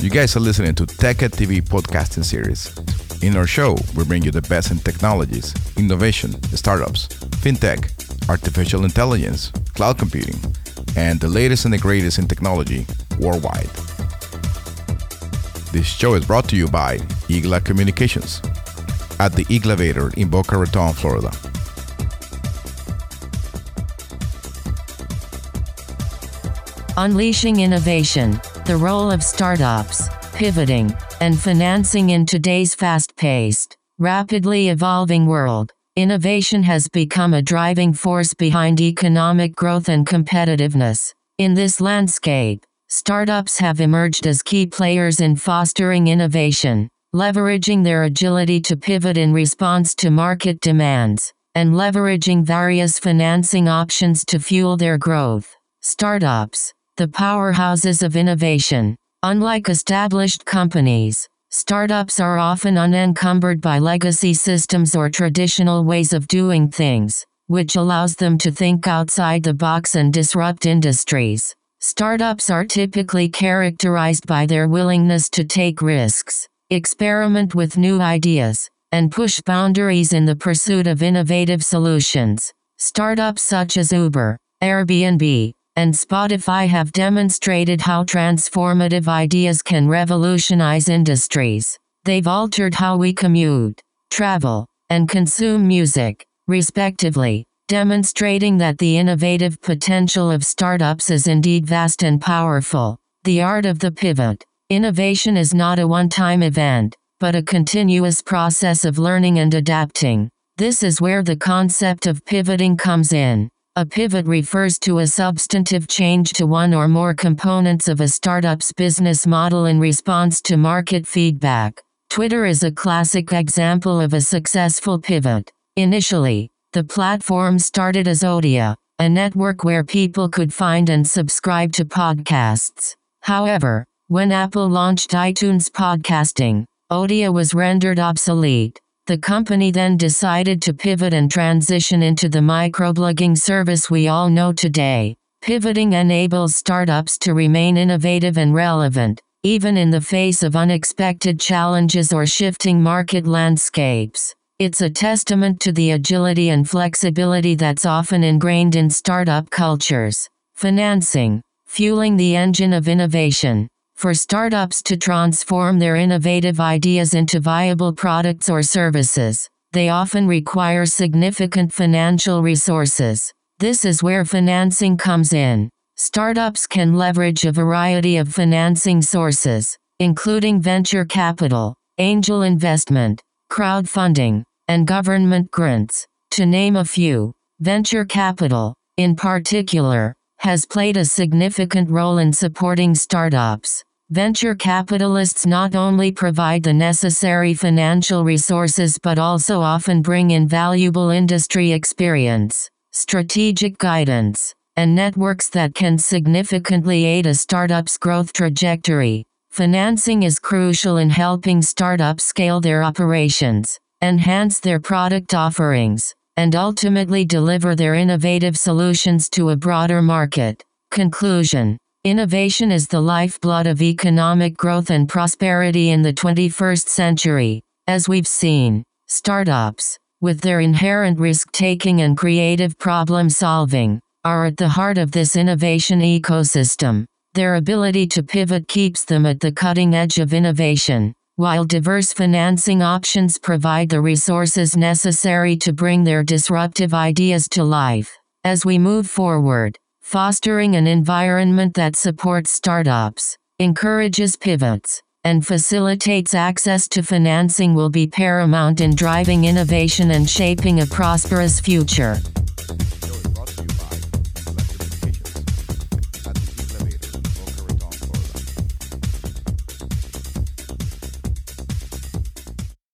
You guys are listening to TechEd TV podcasting series. In our show, we bring you the best in technologies, innovation, startups, fintech, artificial intelligence, cloud computing, and the latest and the greatest in technology worldwide. This show is brought to you by Igla Communications at the Iglavator in Boca Raton, Florida. Unleashing innovation, the role of startups, pivoting, and financing in today's fast paced, rapidly evolving world. Innovation has become a driving force behind economic growth and competitiveness. In this landscape, startups have emerged as key players in fostering innovation, leveraging their agility to pivot in response to market demands, and leveraging various financing options to fuel their growth. Startups, the powerhouses of innovation. Unlike established companies, startups are often unencumbered by legacy systems or traditional ways of doing things, which allows them to think outside the box and disrupt industries. Startups are typically characterized by their willingness to take risks, experiment with new ideas, and push boundaries in the pursuit of innovative solutions. Startups such as Uber, Airbnb, and Spotify have demonstrated how transformative ideas can revolutionize industries. They've altered how we commute, travel, and consume music, respectively, demonstrating that the innovative potential of startups is indeed vast and powerful. The art of the pivot. Innovation is not a one-time event, but a continuous process of learning and adapting. This is where the concept of pivoting comes in. A pivot refers to a substantive change to one or more components of a startup's business model in response to market feedback. Twitter is a classic example of a successful pivot. Initially, the platform started as Odeo, a network where people could find and subscribe to podcasts. However, when Apple launched iTunes podcasting, Odeo was rendered obsolete. The company then decided to pivot and transition into the microblogging service we all know today. Pivoting enables startups to remain innovative and relevant, even in the face of unexpected challenges or shifting market landscapes. It's a testament to the agility and flexibility that's often ingrained in startup cultures. Financing, fueling the engine of innovation. For startups to transform their innovative ideas into viable products or services, they often require significant financial resources. This is where financing comes in. Startups can leverage a variety of financing sources, including venture capital, angel investment, crowdfunding, and government grants. To name a few, venture capital, in particular, has played a significant role in supporting startups. Venture capitalists not only provide the necessary financial resources but also often bring in valuable industry experience, strategic guidance, and networks that can significantly aid a startup's growth trajectory. Financing is crucial in helping startups scale their operations, enhance their product offerings, and ultimately deliver their innovative solutions to a broader market. Conclusion Innovation is the lifeblood of economic growth and prosperity in the 21st century. As we've seen, startups, with their inherent risk taking and creative problem solving, are at the heart of this innovation ecosystem. Their ability to pivot keeps them at the cutting edge of innovation, while diverse financing options provide the resources necessary to bring their disruptive ideas to life. As we move forward, Fostering an environment that supports startups, encourages pivots, and facilitates access to financing will be paramount in driving innovation and shaping a prosperous future.